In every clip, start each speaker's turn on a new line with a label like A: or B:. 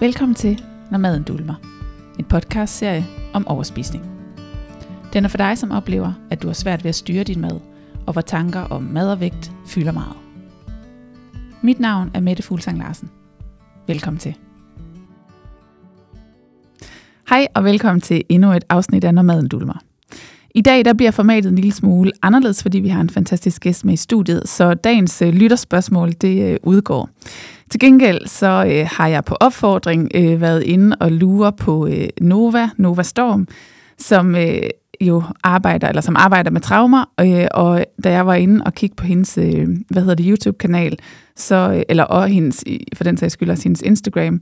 A: Velkommen til Når maden dulmer. En podcastserie om overspisning. Den er for dig, som oplever, at du har svært ved at styre din mad, og hvor tanker om mad og vægt fylder meget. Mit navn er Mette Fuglsang Larsen. Velkommen til. Hej og velkommen til endnu et afsnit af Når maden dulmer. I dag der bliver formatet en lille smule anderledes, fordi vi har en fantastisk gæst med i studiet, så dagens øh, lytterspørgsmål det øh, udgår. Til gengæld så øh, har jeg på opfordring øh, været inde og lure på øh, Nova, Nova Storm, som øh, jo arbejder, eller som arbejder med traumer, øh, og da jeg var inde og kigge på hendes, øh, hvad hedder det, YouTube-kanal, så, øh, eller og hendes, for den sags skyld også hendes Instagram,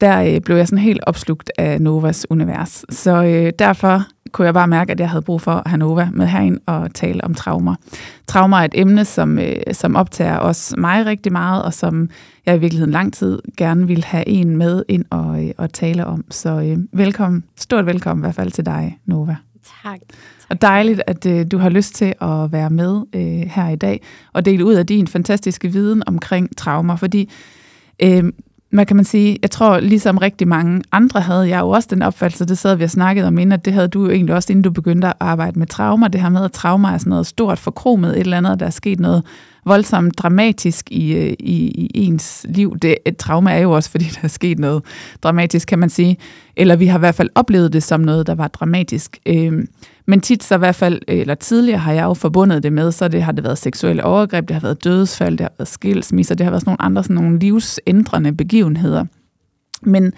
A: der øh, blev jeg sådan helt opslugt af Novas univers. Så øh, derfor kunne jeg bare mærke, at jeg havde brug for at have Nova med herind og tale om traumer. Traumer er et emne, som, øh, som optager også mig rigtig meget, og som jeg i virkeligheden lang tid gerne vil have en med ind og, øh, og tale om. Så øh, velkommen, stort velkommen i hvert fald til dig, Nova.
B: Tak.
A: Og dejligt, at øh, du har lyst til at være med øh, her i dag og dele ud af din fantastiske viden omkring traumer, fordi øh, hvad kan man sige, jeg tror ligesom rigtig mange andre havde jeg jo også den opfattelse, det sad vi og snakkede om inden, at det havde du jo egentlig også, inden du begyndte at arbejde med traumer, det her med, at traumer er sådan noget stort forkromet, et eller andet, der er sket noget voldsomt dramatisk i, øh, i, i ens liv. Det, et trauma er jo også, fordi der er sket noget dramatisk, kan man sige. Eller vi har i hvert fald oplevet det som noget, der var dramatisk. Øh, men tit så i hvert fald, øh, eller tidligere har jeg jo forbundet det med, så det har det været seksuelle overgreb, det har været dødsfald, det har været skilsmisser, det har været sådan nogle andre sådan nogle livsændrende begivenheder. Men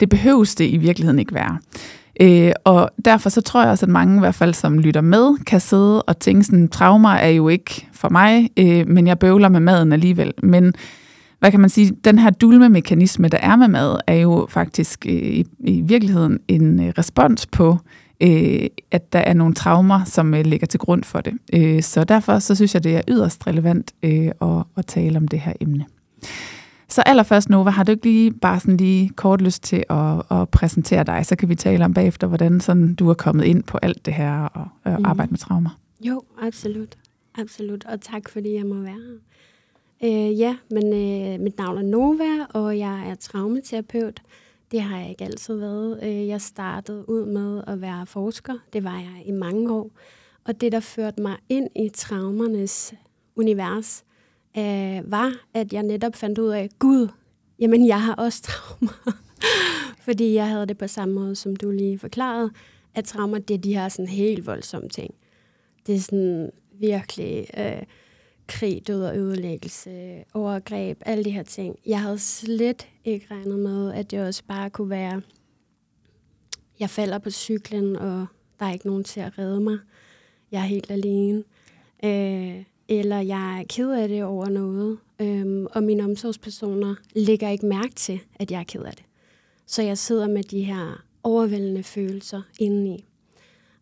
A: det behøves det i virkeligheden ikke være. Øh, og derfor så tror jeg også, at mange i hvert fald, som lytter med, kan sidde og tænke sådan, traumer er jo ikke for mig, øh, men jeg bøvler med maden alligevel. Men hvad kan man sige, den her dulme-mekanisme, der er med mad, er jo faktisk øh, i, i virkeligheden en øh, respons på, øh, at der er nogle traumer, som øh, ligger til grund for det. Øh, så derfor så synes jeg, det er yderst relevant øh, at, at tale om det her emne. Så allerførst, Nova, har du ikke lige bare sådan lige kort lyst til at, at præsentere dig? Så kan vi tale om bagefter, hvordan sådan du er kommet ind på alt det her og, og mm. arbejde med traumer.
B: Jo, absolut. Absolut. Og tak, fordi jeg må være her. Øh, ja, men øh, mit navn er Nova, og jeg er traumaterapeut. Det har jeg ikke altid været. Øh, jeg startede ud med at være forsker. Det var jeg i mange år. Og det, der førte mig ind i traumernes univers, øh, var, at jeg netop fandt ud af, Gud, jamen jeg har også traumer. Fordi jeg havde det på samme måde, som du lige forklarede, at traumer, det er de her sådan helt voldsomme ting. Det er sådan virkelig øh, krig, død og ødelæggelse, overgreb, alle de her ting. Jeg havde slet ikke regnet med, at det også bare kunne være, jeg falder på cyklen, og der er ikke nogen til at redde mig. Jeg er helt alene. Øh, eller jeg er ked af det over noget, øhm, og mine omsorgspersoner lægger ikke mærke til, at jeg er ked af det. Så jeg sidder med de her overvældende følelser indeni.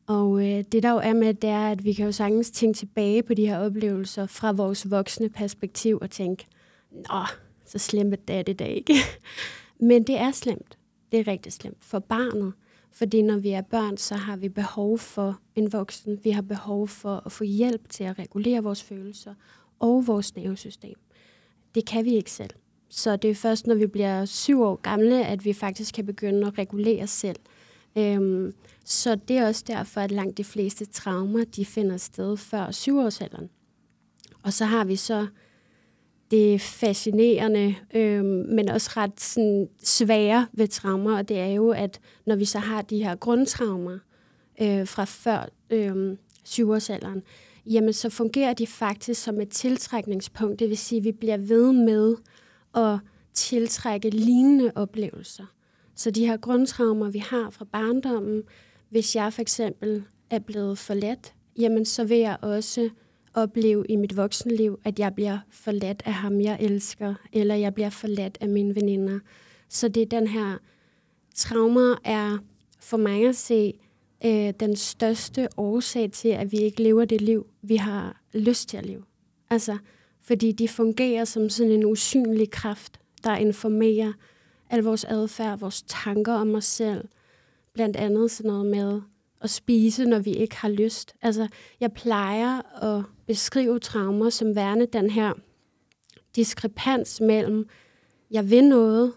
B: Og øh, det der jo er med, det er, at vi kan jo sagtens tænke tilbage på de her oplevelser fra vores voksne perspektiv og tænke, nå, så slemt er det da ikke. Men det er slemt. Det er rigtig slemt for barnet. Fordi når vi er børn, så har vi behov for en voksen. Vi har behov for at få hjælp til at regulere vores følelser og vores nervesystem. Det kan vi ikke selv. Så det er først, når vi bliver syv år gamle, at vi faktisk kan begynde at regulere os selv. Øhm, så det er også derfor, at langt de fleste traumer, de finder sted før syvårsalderen. Og så har vi så det fascinerende, øh, men også ret sådan, svære ved traumer, og det er jo, at når vi så har de her grundtraumer øh, fra før øh, syvårsalderen, jamen så fungerer de faktisk som et tiltrækningspunkt. Det vil sige, at vi bliver ved med at tiltrække lignende oplevelser. Så de her grundtraumer, vi har fra barndommen, hvis jeg for eksempel er blevet forladt, jamen så vil jeg også opleve i mit voksenliv, at jeg bliver forladt af ham, jeg elsker, eller jeg bliver forladt af mine veninder. Så det er den her traumer er for mig at se øh, den største årsag til, at vi ikke lever det liv, vi har lyst til at leve. Altså, fordi de fungerer som sådan en usynlig kraft, der informerer al vores adfærd, vores tanker om os selv. Blandt andet sådan noget med at spise, når vi ikke har lyst. Altså, jeg plejer at beskrive traumer som værende den her diskrepans mellem, jeg vil noget,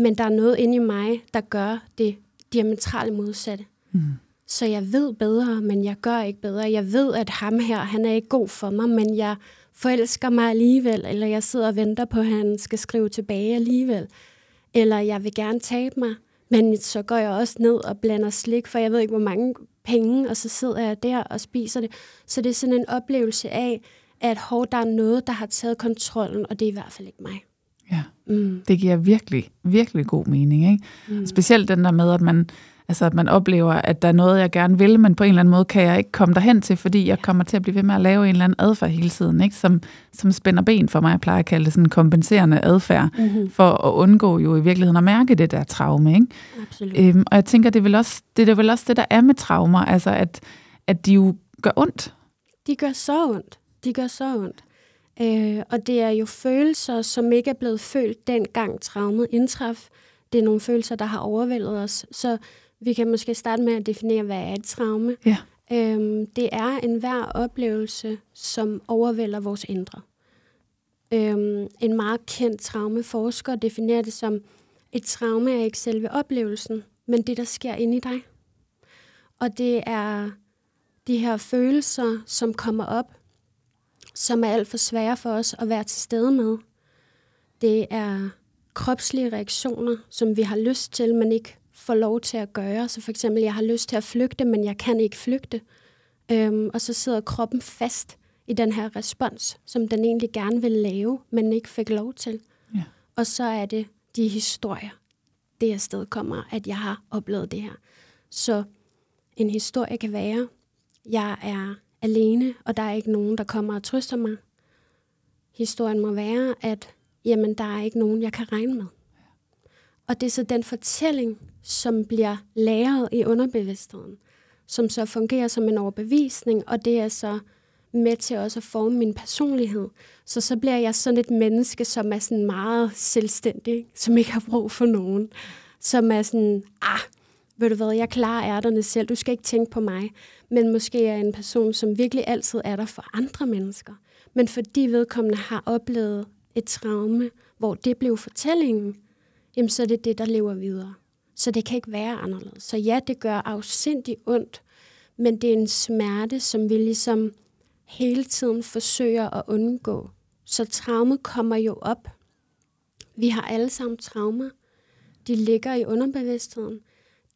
B: Men der er noget inde i mig, der gør det diametrale modsatte. Mm. Så jeg ved bedre, men jeg gør ikke bedre. Jeg ved, at ham her, han er ikke god for mig, men jeg forelsker mig alligevel, eller jeg sidder og venter på, at han skal skrive tilbage alligevel. Eller jeg vil gerne tabe mig, men så går jeg også ned og blander slik, for jeg ved ikke, hvor mange penge, og så sidder jeg der og spiser det. Så det er sådan en oplevelse af, at hov, der er noget, der har taget kontrollen, og det er i hvert fald ikke mig.
A: Ja, mm. det giver virkelig, virkelig god mening. Ikke? Mm. Specielt den der med, at man, altså, at man oplever, at der er noget, jeg gerne vil, men på en eller anden måde kan jeg ikke komme derhen til, fordi jeg kommer til at blive ved med at lave en eller anden adfærd hele tiden, ikke? Som, som spænder ben for mig. Jeg plejer at kalde det sådan kompenserende adfærd, mm-hmm. for at undgå jo i virkeligheden at mærke det der traume. Ikke?
B: Absolut.
A: Øhm, og jeg tænker, det er, vel også, det er vel også det, der er med traumer, altså at, at de jo gør ondt.
B: De gør så ondt. De gør så ondt. Øh, og det er jo følelser, som ikke er blevet følt dengang traumet indtraf. Det er nogle følelser, der har overvældet os. Så vi kan måske starte med at definere, hvad er et traume.
A: Ja.
B: Øhm, det er en hver oplevelse, som overvælder vores indre. Øhm, en meget kendt traumeforsker definerer det som, et traume er ikke selve oplevelsen, men det, der sker inde i dig. Og det er de her følelser, som kommer op, som er alt for svære for os at være til stede med. Det er kropslige reaktioner, som vi har lyst til, men ikke får lov til at gøre. Så for eksempel, jeg har lyst til at flygte, men jeg kan ikke flygte. Øhm, og så sidder kroppen fast i den her respons, som den egentlig gerne vil lave, men ikke fik lov til.
A: Ja.
B: Og så er det de historier, det afsted kommer, at jeg har oplevet det her. Så en historie kan være, jeg er alene, og der er ikke nogen, der kommer og trøster mig. Historien må være, at jamen, der er ikke nogen, jeg kan regne med. Og det er så den fortælling, som bliver læret i underbevidstheden, som så fungerer som en overbevisning, og det er så med til også at forme min personlighed. Så så bliver jeg sådan et menneske, som er sådan meget selvstændig, som ikke har brug for nogen. Som er sådan, ah, ved du hvad, jeg klarer ærterne selv, du skal ikke tænke på mig. Men måske er en person, som virkelig altid er der for andre mennesker. Men fordi vedkommende har oplevet et traume, hvor det blev fortællingen, jamen så er det det, der lever videre. Så det kan ikke være anderledes. Så ja, det gør afsindigt ondt, men det er en smerte, som vi ligesom hele tiden forsøger at undgå. Så traumet kommer jo op. Vi har alle sammen traumer. De ligger i underbevidstheden.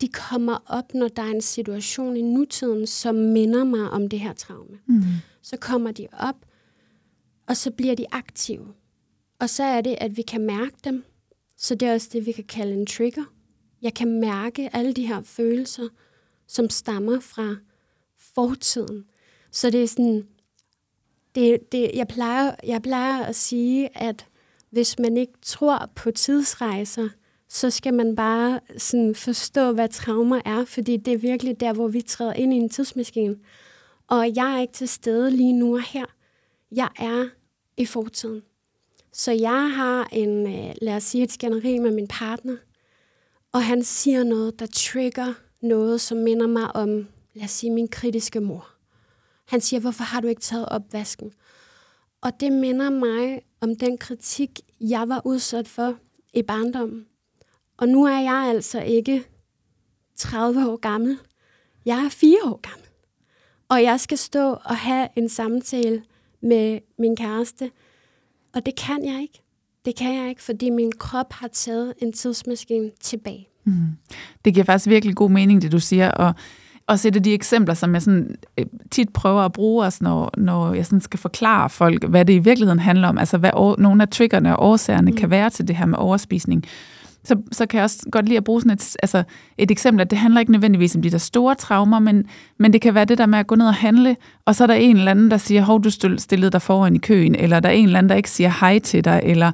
B: De kommer op, når der er en situation i nutiden, som minder mig om det her traume. Mm. Så kommer de op, og så bliver de aktive. Og så er det, at vi kan mærke dem. Så det er også det, vi kan kalde en trigger. Jeg kan mærke alle de her følelser, som stammer fra fortiden. Så det er sådan, det, det, jeg, plejer, jeg plejer at sige, at hvis man ikke tror på tidsrejser, så skal man bare sådan forstå, hvad traumer er, fordi det er virkelig der, hvor vi træder ind i en tidsmaskine. Og jeg er ikke til stede lige nu og her. Jeg er i fortiden. Så jeg har en, øh, lad os sige, et skænderi med min partner, og han siger noget, der trigger noget, som minder mig om, lad os sige, min kritiske mor. Han siger, hvorfor har du ikke taget opvasken? Og det minder mig om den kritik, jeg var udsat for i barndommen. Og nu er jeg altså ikke 30 år gammel. Jeg er 4 år gammel. Og jeg skal stå og have en samtale med min kæreste. Og det kan jeg ikke. Det kan jeg ikke, fordi min krop har taget en tidsmaskine tilbage. Mm.
A: Det giver faktisk virkelig god mening, det du siger. Og også et af de eksempler, som jeg sådan, øh, tit prøver at bruge, også når, når jeg sådan skal forklare folk, hvad det i virkeligheden handler om, altså hvad nogle af triggerne og årsagerne mm. kan være til det her med overspisning. Så, så kan jeg også godt lide at bruge sådan et, altså et eksempel, at det handler ikke nødvendigvis om de der store traumer, men, men det kan være det der med at gå ned og handle, og så er der en eller anden, der siger, hov, du stillede dig foran i køen, eller der er en eller anden, der ikke siger hej til dig, eller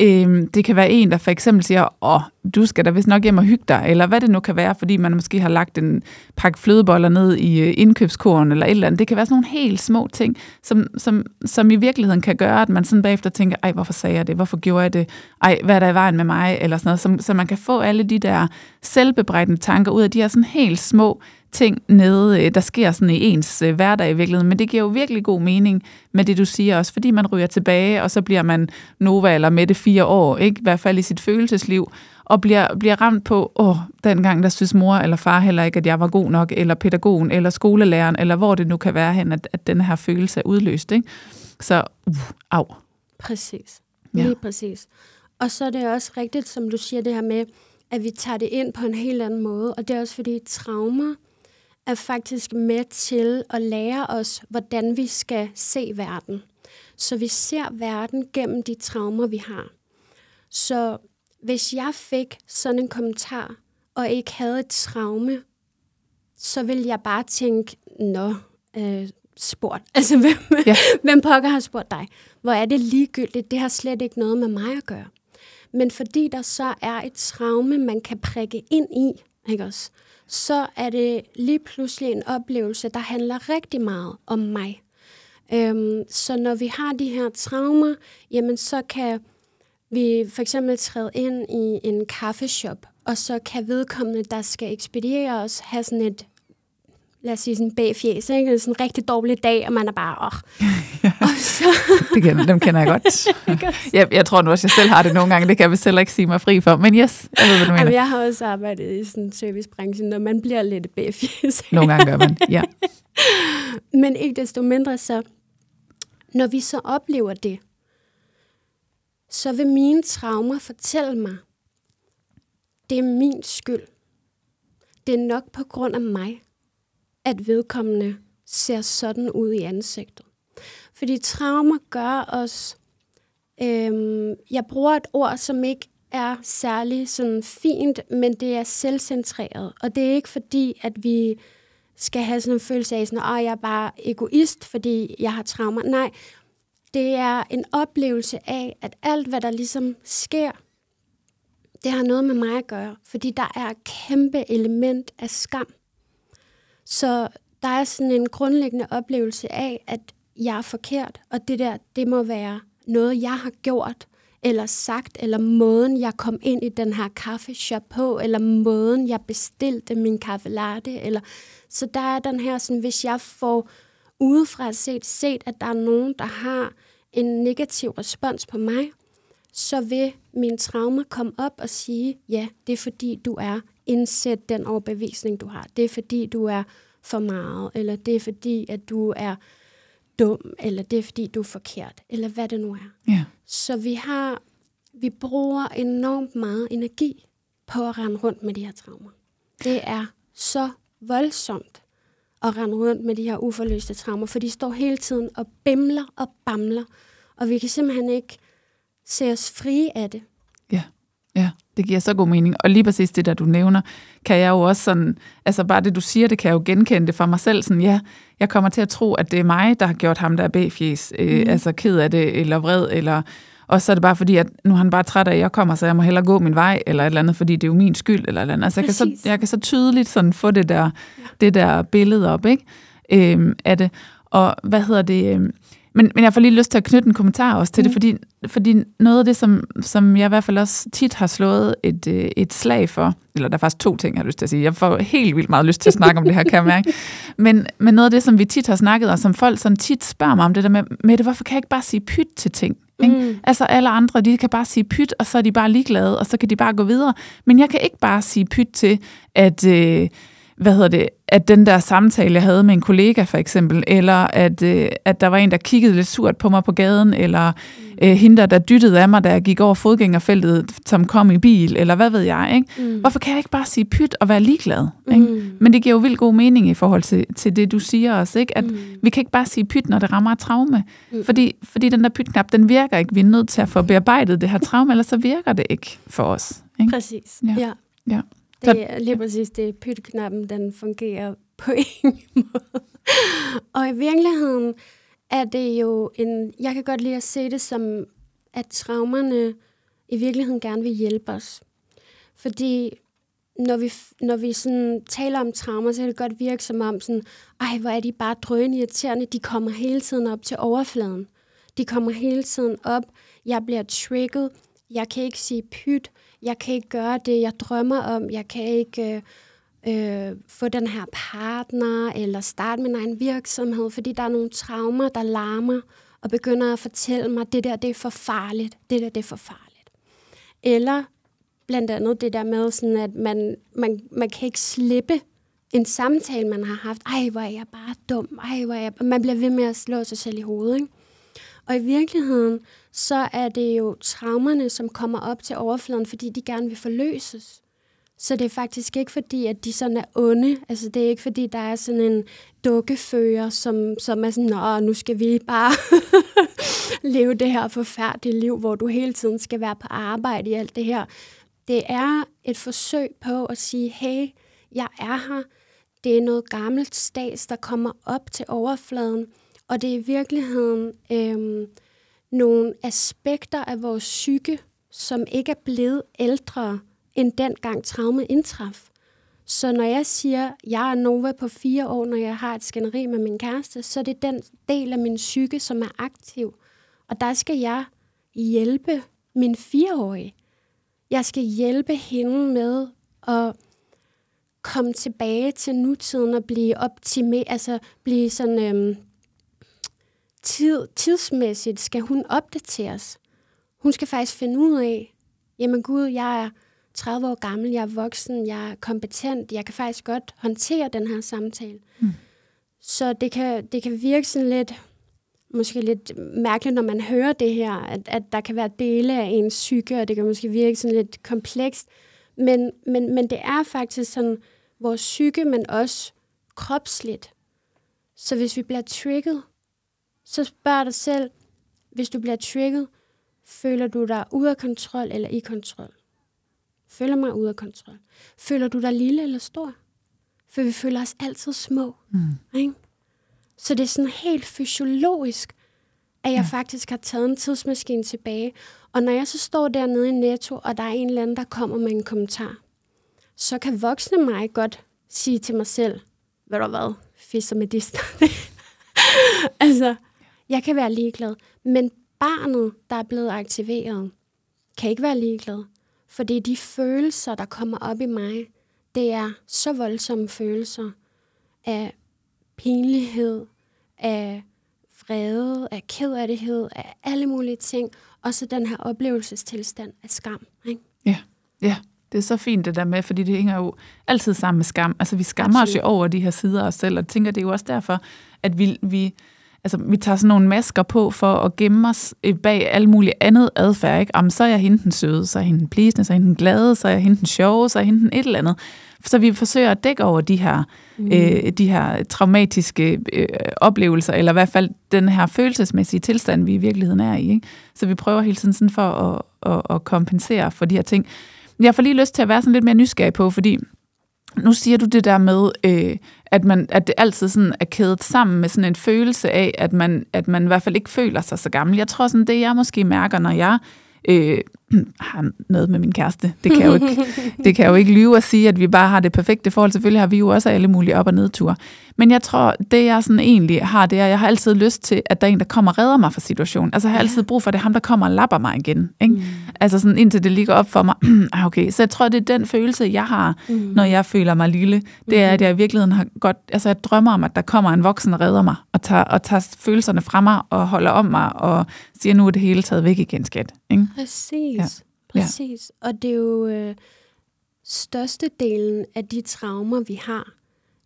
A: Øhm, det kan være en, der for eksempel siger, åh, du skal da vist nok hjem og hygge dig, eller hvad det nu kan være, fordi man måske har lagt en pakke flødeboller ned i øh, indkøbskurven, eller et eller andet. Det kan være sådan nogle helt små ting, som, som, som i virkeligheden kan gøre, at man sådan bagefter tænker, ej, hvorfor sagde jeg det? Hvorfor gjorde jeg det? Ej, hvad er der i vejen med mig? Eller sådan noget. Så, så man kan få alle de der selvbebrejdende tanker ud af de her sådan helt små ting nede, øh, der sker sådan i ens øh, hverdag i virkeligheden. Men det giver jo virkelig god mening med det, du siger også, fordi man ryger tilbage, og så bliver man Nova eller Mette fire år, ikke? i hvert fald i sit følelsesliv. og bliver, bliver ramt på, åh, dengang der synes mor eller far heller ikke, at jeg var god nok, eller pædagogen, eller skolelæreren, eller hvor det nu kan være hen, at, at den her følelse er udløst. Ikke? Så, uh, af.
B: Præcis. Lige ja. præcis. Og så er det også rigtigt, som du siger, det her med, at vi tager det ind på en helt anden måde. Og det er også fordi, traumer er faktisk med til at lære os, hvordan vi skal se verden. Så vi ser verden gennem de traumer, vi har. Så hvis jeg fik sådan en kommentar, og ikke havde et traume, så ville jeg bare tænke, nå, øh, spurgt. Altså, hvem, ja. hvem pokker har spurgt dig? Hvor er det ligegyldigt? Det har slet ikke noget med mig at gøre. Men fordi der så er et traume, man kan prikke ind i, ikke også? Så er det lige pludselig en oplevelse, der handler rigtig meget om mig. Øhm, så når vi har de her traumer, jamen så kan vi for eksempel træde ind i en kaffeshop, og så kan vedkommende, der skal ekspediere os, have sådan et lad os sige, sådan bagfjæs, ikke? Sådan en rigtig dårlig dag, og man er bare, åh
A: så... det kender, dem kender jeg godt. jeg, jeg tror nu også, jeg selv har det nogle gange, det kan jeg vist heller ikke sige mig fri for, men yes, jeg ved, hvad du mener.
B: Jamen, jeg har også arbejdet i sådan servicebranchen, når man bliver lidt bagfjæs.
A: nogle gange gør man, ja.
B: men ikke desto mindre så, når vi så oplever det, så vil mine traumer fortælle mig, det er min skyld. Det er nok på grund af mig at vedkommende ser sådan ud i ansigtet. Fordi traumer gør os... Øhm, jeg bruger et ord, som ikke er særlig sådan fint, men det er selvcentreret. Og det er ikke fordi, at vi skal have sådan en følelse af, sådan, at jeg er bare egoist, fordi jeg har traumer. Nej, det er en oplevelse af, at alt, hvad der ligesom sker, det har noget med mig at gøre. Fordi der er et kæmpe element af skam. Så der er sådan en grundlæggende oplevelse af, at jeg er forkert, og det der, det må være noget, jeg har gjort, eller sagt, eller måden, jeg kom ind i den her kaffeshop på, eller måden, jeg bestilte min kaffe latte, eller så der er den her, sådan, hvis jeg får udefra set, set, at der er nogen, der har en negativ respons på mig, så vil min traumer komme op og sige, ja, det er fordi, du er indsæt den overbevisning, du har. Det er fordi, du er for meget, eller det er fordi, at du er dum, eller det er fordi, du er forkert, eller hvad det nu er.
A: Ja.
B: Så vi har, vi bruger enormt meget energi på at rende rundt med de her traumer. Det er så voldsomt at rende rundt med de her uforløste traumer, for de står hele tiden og bimler og bamler, og vi kan simpelthen ikke se os frie af det.
A: Ja. Ja, det giver så god mening. Og lige præcis det, der du nævner, kan jeg jo også sådan, altså bare det, du siger, det kan jeg jo genkende det for mig selv. Sådan, ja, jeg kommer til at tro, at det er mig, der har gjort ham der B-fjes, øh, mm. altså ked af det, eller vred, eller og så er det bare fordi, at nu er han bare træt af, at jeg kommer, så jeg må hellere gå min vej, eller et eller andet, fordi det er jo min skyld, eller et eller andet. Altså, jeg kan, så, jeg kan så tydeligt sådan få det der, ja. det der billede op, ikke? Øhm, af det. Og hvad hedder det? Øhm, men, men jeg får lige lyst til at knytte en kommentar også til mm. det, fordi, fordi noget af det, som, som jeg i hvert fald også tit har slået et, øh, et slag for, eller der er faktisk to ting, jeg har lyst til at sige. Jeg får helt vildt meget lyst til at snakke om det her, kan jeg mærke. Men, men noget af det, som vi tit har snakket, og som folk sådan tit spørger mig om, det der med, det, hvorfor kan jeg ikke bare sige pyt til ting? Ikke? Mm. Altså alle andre, de kan bare sige pyt, og så er de bare ligeglade, og så kan de bare gå videre. Men jeg kan ikke bare sige pyt til, at... Øh, hvad hedder det, at den der samtale, jeg havde med en kollega for eksempel, eller at, øh, at der var en, der kiggede lidt surt på mig på gaden, eller mm. øh, hende, der dyttede af mig, da jeg gik over fodgængerfeltet, som kom i bil, eller hvad ved jeg, ikke? Mm. Hvorfor kan jeg ikke bare sige pyt og være ligeglad? Ikke? Mm. Men det giver jo vildt god mening i forhold til, til det, du siger også, ikke? At mm. vi kan ikke bare sige pyt, når det rammer et traume. Mm. Fordi, fordi den der pytknap, den virker ikke. Vi er nødt til at få bearbejdet det her traume, ellers så virker det ikke for os. Ikke?
B: Præcis, ja. ja. ja. Det er lige præcis det. Pytknappen, den fungerer på ingen måde. Og i virkeligheden er det jo en... Jeg kan godt lide at se det som, at traumerne i virkeligheden gerne vil hjælpe os. Fordi når vi, når vi sådan taler om traumer, så kan det godt virke som om, sådan, ej, hvor er de bare drønende irriterende. De kommer hele tiden op til overfladen. De kommer hele tiden op. Jeg bliver trigget. Jeg kan ikke sige pyt jeg kan ikke gøre det, jeg drømmer om, jeg kan ikke øh, øh, få den her partner, eller starte min egen virksomhed, fordi der er nogle traumer, der larmer, og begynder at fortælle mig, det der, det er for farligt, det der, det er for farligt. Eller blandt andet det der med, sådan at man, man, man kan ikke slippe en samtale, man har haft. Ej, hvor er jeg bare dum. Ej, hvor er jeg... Man bliver ved med at slå sig selv i hovedet, ikke? Og i virkeligheden, så er det jo traumerne, som kommer op til overfladen, fordi de gerne vil forløses. Så det er faktisk ikke fordi, at de sådan er onde. Altså det er ikke fordi, der er sådan en dukkefører, som, som er sådan, Nå, nu skal vi bare leve det her forfærdelige liv, hvor du hele tiden skal være på arbejde i alt det her. Det er et forsøg på at sige, hey, jeg er her. Det er noget gammelt stats, der kommer op til overfladen. Og det er i virkeligheden øh, nogle aspekter af vores psyke, som ikke er blevet ældre, end dengang traumet indtraf. Så når jeg siger, at jeg er Nova på fire år, når jeg har et skænderi med min kæreste, så er det den del af min psyke, som er aktiv. Og der skal jeg hjælpe min fireårige. Jeg skal hjælpe hende med at komme tilbage til nutiden og blive optimeret, altså blive sådan øhm, tid, tidsmæssigt skal hun opdateres. Hun skal faktisk finde ud af, jamen gud, jeg er 30 år gammel, jeg er voksen, jeg er kompetent, jeg kan faktisk godt håndtere den her samtale. Mm. Så det kan, det kan virke sådan lidt, måske lidt mærkeligt, når man hører det her, at, at der kan være dele af ens psyke, og det kan måske virke sådan lidt komplekst. Men, men, men det er faktisk sådan vores psyke, men også kropsligt. Så hvis vi bliver trigget, så spørg dig selv, hvis du bliver trigget, føler du dig ude af kontrol eller i kontrol? Føler mig ude af kontrol? Føler du dig lille eller stor? For vi føler os altid små. Mm. Ikke? Så det er sådan helt fysiologisk, at jeg ja. faktisk har taget en tidsmaskine tilbage. Og når jeg så står dernede i Netto, og der er en eller anden, der kommer med en kommentar, så kan voksne mig godt sige til mig selv, ved du hvad, fisser med distan. altså, jeg kan være ligeglad. Men barnet, der er blevet aktiveret, kan ikke være ligeglad. Fordi de følelser, der kommer op i mig, det er så voldsomme følelser af pinlighed, af vrede, af kederlighed, af alle mulige ting. Og så den her oplevelsestilstand af skam. Ikke?
A: Ja, ja. Det er så fint det der med, fordi det hænger jo altid sammen med skam. Altså vi skammer Absolut. os jo over de her sider af os selv, og tænker, det er jo også derfor, at vi, vi altså, vi tager sådan nogle masker på for at gemme os øh, bag alt muligt andet adfærd. Ikke? Om så er jeg hende den søde, så er jeg hende den så er jeg hende den glade, så er jeg hende den sjove, så er jeg hende den et eller andet. Så vi forsøger at dække over de her, mm. øh, de her traumatiske øh, oplevelser, eller i hvert fald den her følelsesmæssige tilstand, vi i virkeligheden er i. Ikke? Så vi prøver hele tiden sådan for at, at, at kompensere for de her ting. Jeg får lige lyst til at være sådan lidt mere nysgerrig på, fordi nu siger du det der med, øh, at, man, at det altid sådan er kædet sammen med sådan en følelse af, at man, at man i hvert fald ikke føler sig så gammel. Jeg tror sådan, det jeg måske mærker, når jeg øh, har noget med min kæreste. Det kan, jo ikke, det kan jeg jo ikke lyve at sige, at vi bare har det perfekte forhold. Selvfølgelig har vi jo også alle mulige op- og nedture. Men jeg tror, det jeg sådan egentlig har, det er, at jeg har altid lyst til, at der er en, der kommer og redder mig fra situationen. Altså jeg har altid brug for, at det er ham, der kommer og lapper mig igen. Ikke? Mm. Altså sådan indtil det ligger op for mig. Ah, okay, så jeg tror, det er den følelse, jeg har, mm. når jeg føler mig lille. Det er, at jeg i virkeligheden har godt, altså jeg drømmer om, at der kommer en voksen og redder mig, og tager, og tager følelserne fra mig, og holder om mig, og siger, nu er det hele taget væk igen, skat. Ikke?
B: Præcis. Ja. Præcis. Ja. Og det er jo øh, størstedelen af de traumer, vi har,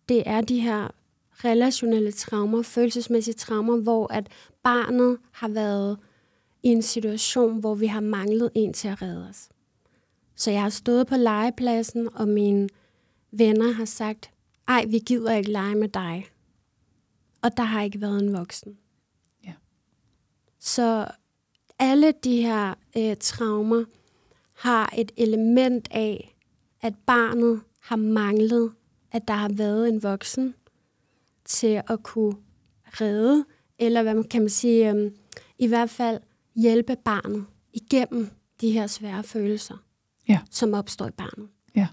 B: det er de her relationelle traumer, følelsesmæssige traumer, hvor at barnet har været i en situation, hvor vi har manglet en til at redde os. Så jeg har stået på legepladsen, og mine venner har sagt, ej, vi gider ikke lege med dig. Og der har ikke været en voksen. Ja. Så alle de her øh, traumer har et element af, at barnet har manglet, at der har været en voksen til at kunne redde, eller hvad man kan man sige, øhm, i hvert fald hjælpe barnet igennem de her svære følelser, ja. som opstår i barnet. Ja.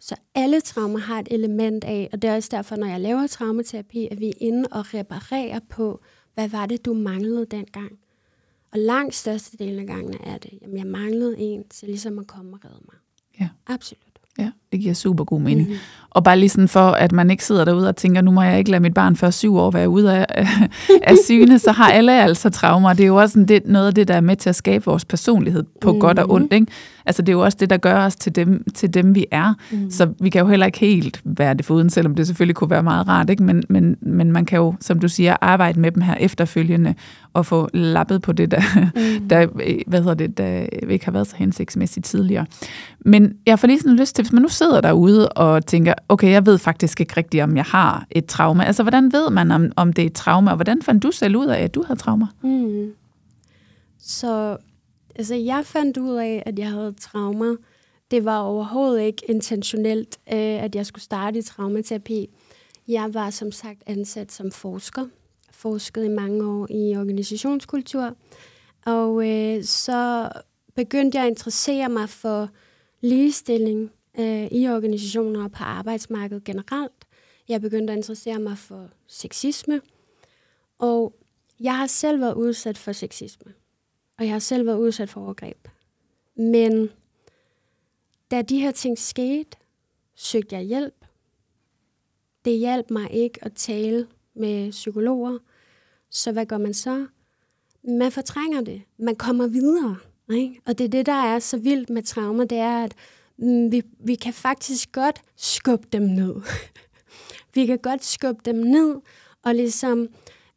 B: Så alle traumer har et element af, og det er også derfor, når jeg laver traumaterapi, at vi er inde og reparerer på, hvad var det, du manglede dengang. Og langt størstedelen af gangene er det, at jeg manglede en til ligesom at komme og redde mig. Ja. Absolut.
A: Ja, det giver super god mening. Mm-hmm. Og bare lige sådan for, at man ikke sidder derude og tænker, nu må jeg ikke lade mit barn før syv år være ude af, af syne, så har alle altså traumer. Det er jo også sådan, det, noget af det, der er med til at skabe vores personlighed på mm-hmm. godt og ondt. Ikke? Altså det er jo også det, der gør os til dem, til dem vi er. Mm. Så vi kan jo heller ikke helt være det foruden, selvom det selvfølgelig kunne være meget rart. Ikke? Men, men, men man kan jo, som du siger, arbejde med dem her efterfølgende og få lappet på det, der, mm. der, hvad hedder det, der ikke har været så hensigtsmæssigt tidligere. Men jeg får lige sådan lyst til, hvis man nu sidder derude og tænker, okay, jeg ved faktisk ikke rigtigt, om jeg har et traume. Altså, hvordan ved man, om, om det er et traume, og hvordan fandt du selv ud af, at du havde traumer? Mm.
B: Så altså, jeg fandt ud af, at jeg havde traumer. Det var overhovedet ikke intentionelt, øh, at jeg skulle starte i traumaterapi. Jeg var som sagt ansat som forsker. Forsket i mange år i organisationskultur. Og øh, så begyndte jeg at interessere mig for ligestilling øh, i organisationer og på arbejdsmarkedet generelt. Jeg begyndte at interessere mig for sexisme. Og jeg har selv været udsat for sexisme og jeg har selv været udsat for overgreb. Men da de her ting skete, søgte jeg hjælp. Det hjalp mig ikke at tale med psykologer. Så hvad gør man så? Man fortrænger det. Man kommer videre. Ikke? Og det er det, der er så vildt med traumer, det er, at Mm, vi, vi kan faktisk godt skubbe dem ned. vi kan godt skubbe dem ned og ligesom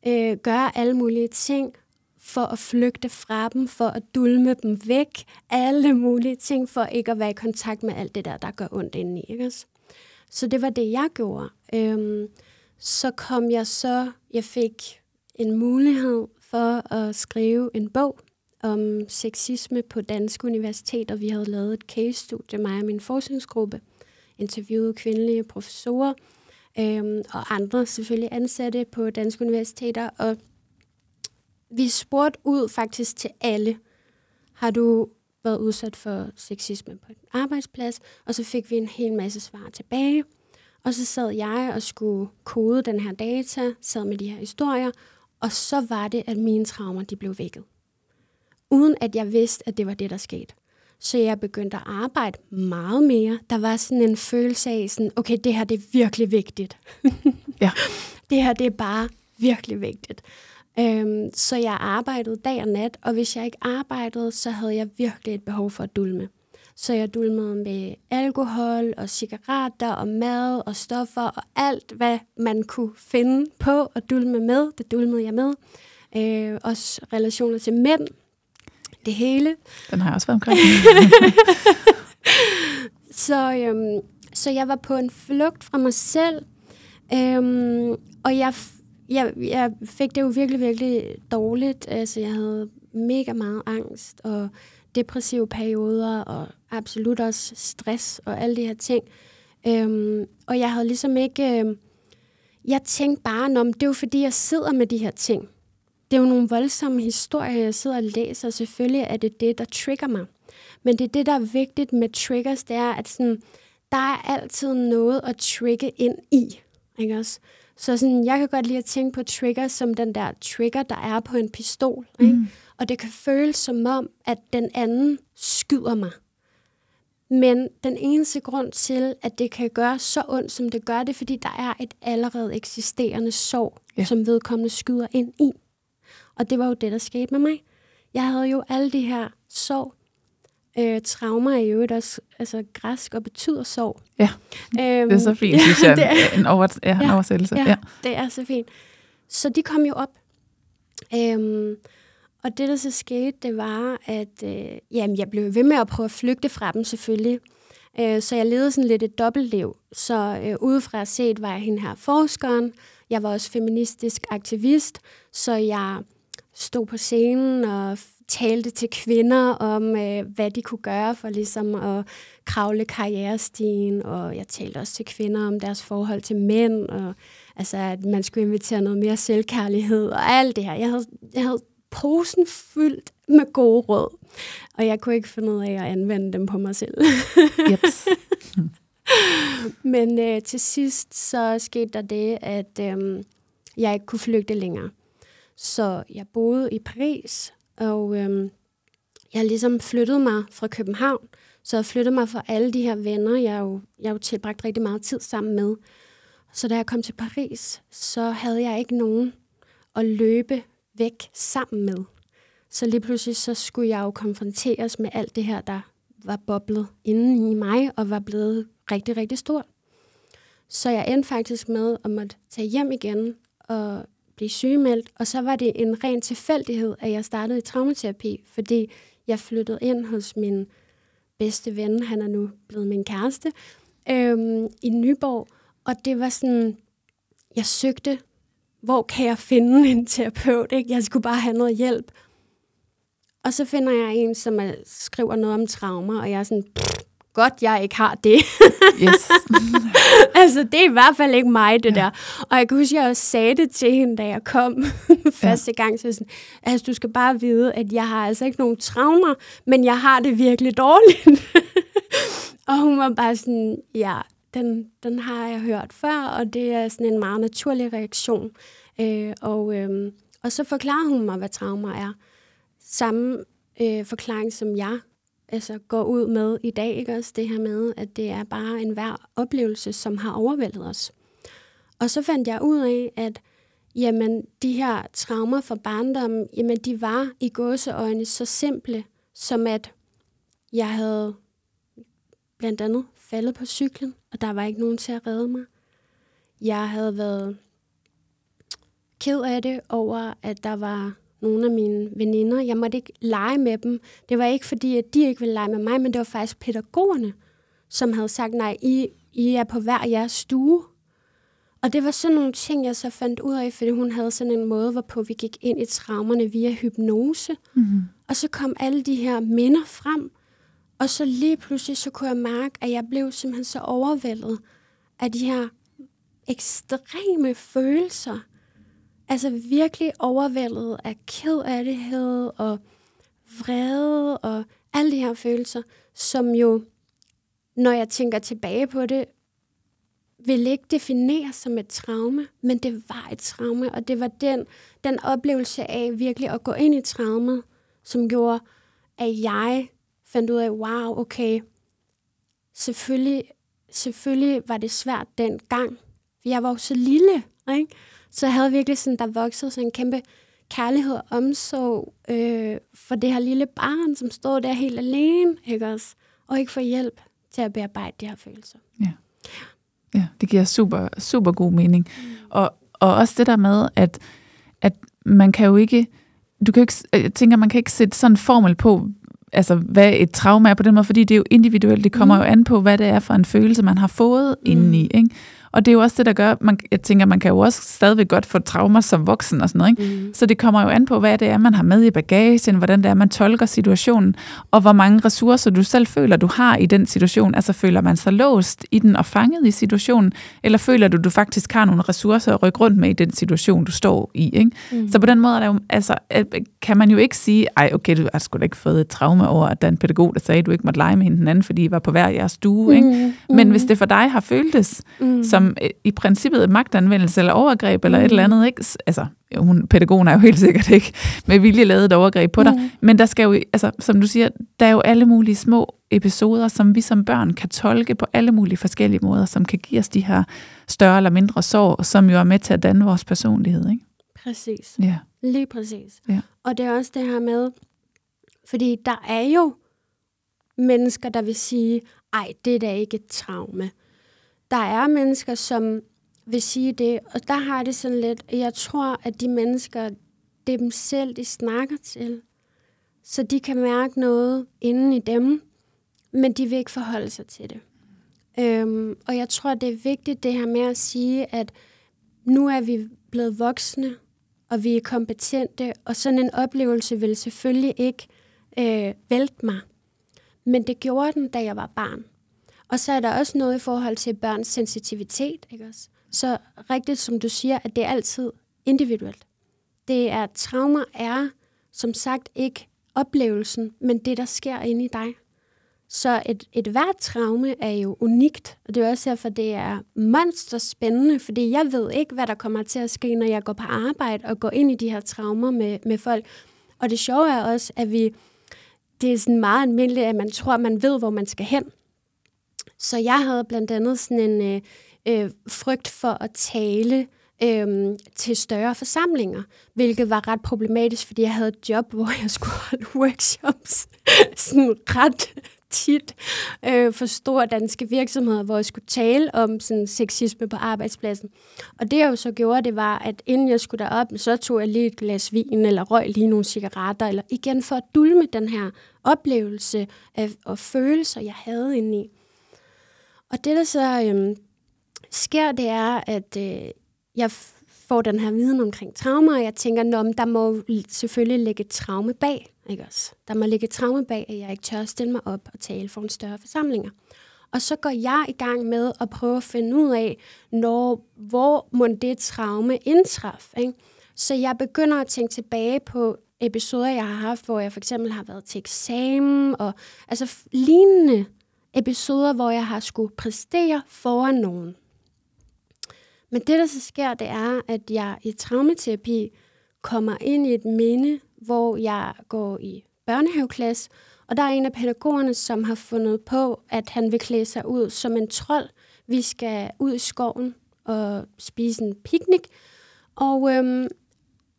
B: øh, gøre alle mulige ting, for at flygte fra dem, for at dulme dem væk, alle mulige ting, for ikke at være i kontakt med alt det der, der gør ondt indeni. Ikke? Så det var det, jeg gjorde. Øhm, så kom jeg så, jeg fik en mulighed for at skrive en bog om sexisme på Danske Universiteter. Vi havde lavet et case-studie, mig og min forskningsgruppe, interviewede kvindelige professorer, øhm, og andre selvfølgelig ansatte på Danske Universiteter, og vi spurgte ud faktisk til alle, har du været udsat for sexisme på en arbejdsplads? Og så fik vi en hel masse svar tilbage. Og så sad jeg og skulle kode den her data, sad med de her historier, og så var det, at mine traumer de blev vækket. Uden at jeg vidste, at det var det, der skete. Så jeg begyndte at arbejde meget mere. Der var sådan en følelse af, sådan, okay, det her det er virkelig vigtigt. ja. Det her det er bare virkelig vigtigt. Øhm, så jeg arbejdede dag og nat, og hvis jeg ikke arbejdede, så havde jeg virkelig et behov for at dulme. Så jeg dulmede med alkohol og cigaretter og mad og stoffer og alt, hvad man kunne finde på at dulme med. Det dulmede jeg med. Øh, også relationer til mænd. Det hele.
A: Den har jeg også været omkring.
B: så, øhm, så jeg var på en flugt fra mig selv. Øhm, og jeg jeg, jeg fik det jo virkelig, virkelig dårligt. Altså, jeg havde mega meget angst og depressive perioder og absolut også stress og alle de her ting. Øhm, og jeg havde ligesom ikke... Øh, jeg tænkte bare, om det er jo fordi, jeg sidder med de her ting. Det er jo nogle voldsomme historier, jeg sidder og læser, og selvfølgelig er det det, der trigger mig. Men det er det, der er vigtigt med triggers, det er, at sådan, der er altid noget at trigge ind i. Ikke også? Så sådan, jeg kan godt lide at tænke på trigger som den der trigger, der er på en pistol. Mm. Ikke? Og det kan føles som om, at den anden skyder mig. Men den eneste grund til, at det kan gøre så ondt, som det gør, det fordi der er et allerede eksisterende sorg, ja. som vedkommende skyder ind i. Og det var jo det, der skete med mig. Jeg havde jo alle de her sorg, Øh, traumer er jo også altså, græsk og betyder sorg.
A: Ja, øhm, det er så fint, synes jeg. det er, en, over, ja, en oversættelse. Ja,
B: ja, det er så fint. Så de kom jo op. Øhm, og det, der så skete, det var, at øh, jamen, jeg blev ved med at prøve at flygte fra dem selvfølgelig. Øh, så jeg levede sådan lidt et dobbeltliv. Så øh, udefra set var jeg hende her forskeren. Jeg var også feministisk aktivist, så jeg stod på scenen og talte til kvinder om, øh, hvad de kunne gøre for ligesom at kravle karrierestigen, og jeg talte også til kvinder om deres forhold til mænd, og altså, at man skulle invitere noget mere selvkærlighed, og alt det her. Jeg havde, jeg havde posen fyldt med gode råd, og jeg kunne ikke finde ud af at anvende dem på mig selv. Jeps. Men øh, til sidst så skete der det, at øh, jeg ikke kunne flygte længere. Så jeg boede i Paris, og øhm, jeg ligesom flyttede mig fra København, så jeg flyttede mig fra alle de her venner, jeg jo, jeg jo tilbragt rigtig meget tid sammen med. Så da jeg kom til Paris, så havde jeg ikke nogen at løbe væk sammen med. Så lige pludselig så skulle jeg jo konfronteres med alt det her, der var boblet inden i mig og var blevet rigtig, rigtig stort. Så jeg endte faktisk med at måtte tage hjem igen og blive sygemeldt. Og så var det en ren tilfældighed, at jeg startede i traumaterapi, fordi jeg flyttede ind hos min bedste ven, han er nu blevet min kæreste, øhm, i Nyborg. Og det var sådan, jeg søgte, hvor kan jeg finde en terapeut? Ikke? Jeg skulle bare have noget hjælp. Og så finder jeg en, som er, skriver noget om traumer, og jeg er sådan, godt, jeg ikke har det. Yes. altså, det er i hvert fald ikke mig, det ja. der. Og jeg kan huske, at jeg også sagde det til hende, da jeg kom første ja. gang. Så sådan, altså, du skal bare vide, at jeg har altså ikke nogen traumer, men jeg har det virkelig dårligt. og hun var bare sådan, ja, den, den har jeg hørt før, og det er sådan en meget naturlig reaktion. Øh, og, øh, og så forklarer hun mig, hvad traumer er. Samme øh, forklaring, som jeg altså, går ud med i dag, ikke også det her med, at det er bare en hver oplevelse, som har overvældet os. Og så fandt jeg ud af, at jamen, de her traumer fra barndommen, jamen, de var i gåseøjne så simple, som at jeg havde blandt andet faldet på cyklen, og der var ikke nogen til at redde mig. Jeg havde været ked af det over, at der var nogle af mine veninder. Jeg måtte ikke lege med dem. Det var ikke fordi, at de ikke ville lege med mig, men det var faktisk pædagogerne, som havde sagt, nej, I, I er på hver jeres stue. Og det var sådan nogle ting, jeg så fandt ud af, fordi hun havde sådan en måde, hvorpå vi gik ind i traumerne via hypnose. Mm-hmm. Og så kom alle de her minder frem, og så lige pludselig, så kunne jeg mærke, at jeg blev simpelthen så overvældet af de her ekstreme følelser, altså virkelig overvældet af ked og vrede og alle de her følelser, som jo, når jeg tænker tilbage på det, vil ikke defineres som et traume, men det var et traume, og det var den, den oplevelse af virkelig at gå ind i traumet, som gjorde, at jeg fandt ud af, wow, okay, selvfølgelig, selvfølgelig var det svært dengang, jeg var jo så lille, ikke? Så jeg havde virkelig sådan, der voksede sådan en kæmpe kærlighed og omsorg øh, for det her lille barn, som stod der helt alene, ikke også? Og ikke få hjælp til at bearbejde de her følelser.
A: Ja, ja det giver super, super god mening. Mm. Og, og også det der med, at, at man kan jo ikke, du kan ikke, jeg tænker, man kan ikke sætte sådan en formel på, altså hvad et traume er på den måde, fordi det er jo individuelt, det kommer mm. jo an på, hvad det er for en følelse, man har fået mm. indeni, ikke? Og det er jo også det, der gør, man, jeg tænker, man kan jo også stadigvæk godt få traumer som voksen og sådan noget. Ikke? Mm. Så det kommer jo an på, hvad det er, man har med i bagagen, hvordan det er, man tolker situationen, og hvor mange ressourcer du selv føler, du har i den situation. Altså føler man sig låst i den og fanget i situationen, eller føler du, du faktisk har nogle ressourcer at rykke rundt med i den situation, du står i. Ikke? Mm. Så på den måde er det jo, altså, kan man jo ikke sige, ej okay, du har sgu da ikke fået et traume over, at der er en pædagog, der sagde, at du ikke måtte lege med hende anden, fordi I var på hver jeres stue. Ikke? Mm. Men hvis det for dig har føltes mm. som som øh, i princippet magtanvendelse eller overgreb eller mm. et eller andet. Ikke? Altså, hun, pædagogen er jo helt sikkert ikke med vilje lavet et overgreb på dig. Mm. Men der skal jo, altså, som du siger, der er jo alle mulige små episoder, som vi som børn kan tolke på alle mulige forskellige måder, som kan give os de her større eller mindre sår, som jo er med til at danne vores personlighed. Ikke?
B: Præcis. Ja. Lige præcis. Ja. Og det er også det her med, fordi der er jo mennesker, der vil sige, ej, det er da ikke et traume der er mennesker, som vil sige det, og der har det sådan lidt, jeg tror, at de mennesker, det er dem selv, de snakker til. Så de kan mærke noget inden i dem, men de vil ikke forholde sig til det. Øhm, og jeg tror, det er vigtigt det her med at sige, at nu er vi blevet voksne, og vi er kompetente, og sådan en oplevelse vil selvfølgelig ikke øh, vælte mig. Men det gjorde den, da jeg var barn. Og så er der også noget i forhold til børns sensitivitet. Ikke også? Så rigtigt som du siger, at det er altid individuelt. Det er, traumer er som sagt ikke oplevelsen, men det, der sker inde i dig. Så et, et hvert traume er jo unikt, og det er også derfor, det er monsterspændende, fordi jeg ved ikke, hvad der kommer til at ske, når jeg går på arbejde og går ind i de her traumer med, med folk. Og det sjove er også, at vi, det er sådan meget almindeligt, at man tror, at man ved, hvor man skal hen. Så jeg havde blandt andet sådan en øh, øh, frygt for at tale øh, til større forsamlinger, hvilket var ret problematisk, fordi jeg havde et job, hvor jeg skulle holde workshops sådan ret tit øh, for store danske virksomheder, hvor jeg skulle tale om sådan sexisme på arbejdspladsen. Og det jeg jo så gjorde, det var, at inden jeg skulle derop, så tog jeg lige et glas vin, eller røg lige nogle cigaretter, eller igen for at dulme den her oplevelse af, og følelser, jeg havde inde i. Og det, der så øhm, sker, det er, at øh, jeg får den her viden omkring traumer, og jeg tænker, Nå, der må selvfølgelig ligge et traume bag. Ikke også? Der må ligge et traume bag, at jeg ikke tør at stille mig op og tale for en større forsamlinger. Og så går jeg i gang med at prøve at finde ud af, når, hvor må det traume indtræffe. Ikke? Så jeg begynder at tænke tilbage på episoder, jeg har haft, hvor jeg for eksempel har været til eksamen, og altså lignende episoder, hvor jeg har skulle præstere foran nogen. Men det, der så sker, det er, at jeg i traumaterapi kommer ind i et minde, hvor jeg går i børnehaveklasse, og der er en af pædagogerne, som har fundet på, at han vil klæde sig ud som en trold. Vi skal ud i skoven og spise en picnic. Og øhm,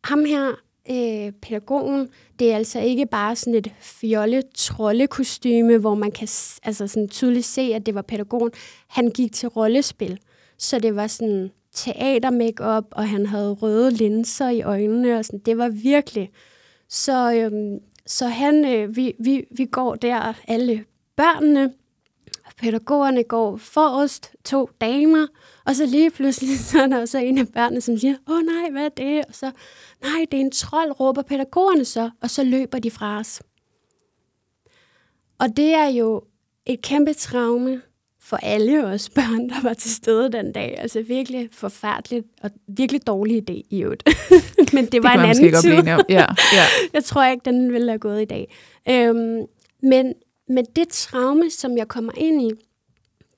B: ham her, øh, pædagogen, det er altså ikke bare sådan et fjolle troldekostyme, hvor man kan altså sådan tydeligt se, at det var pædagogen. Han gik til rollespil, så det var sådan teater og han havde røde linser i øjnene, og sådan. det var virkelig. Så, øhm, så han, øh, vi, vi, vi går der, alle børnene, pædagogerne går forrest, to damer, og så lige pludselig så er der så en af børnene, som siger, åh nej, hvad er det? Og så, nej, det er en trold, råber pædagogerne så, og så løber de fra os. Og det er jo et kæmpe traume, for alle os børn, der var til stede den dag. Altså virkelig forfærdeligt og virkelig dårlig idé i øvrigt. Men det var det en anden tid. Ja, ja. jeg tror ikke, den ville have gået i dag. Øhm, men, men det traume, som jeg kommer ind i,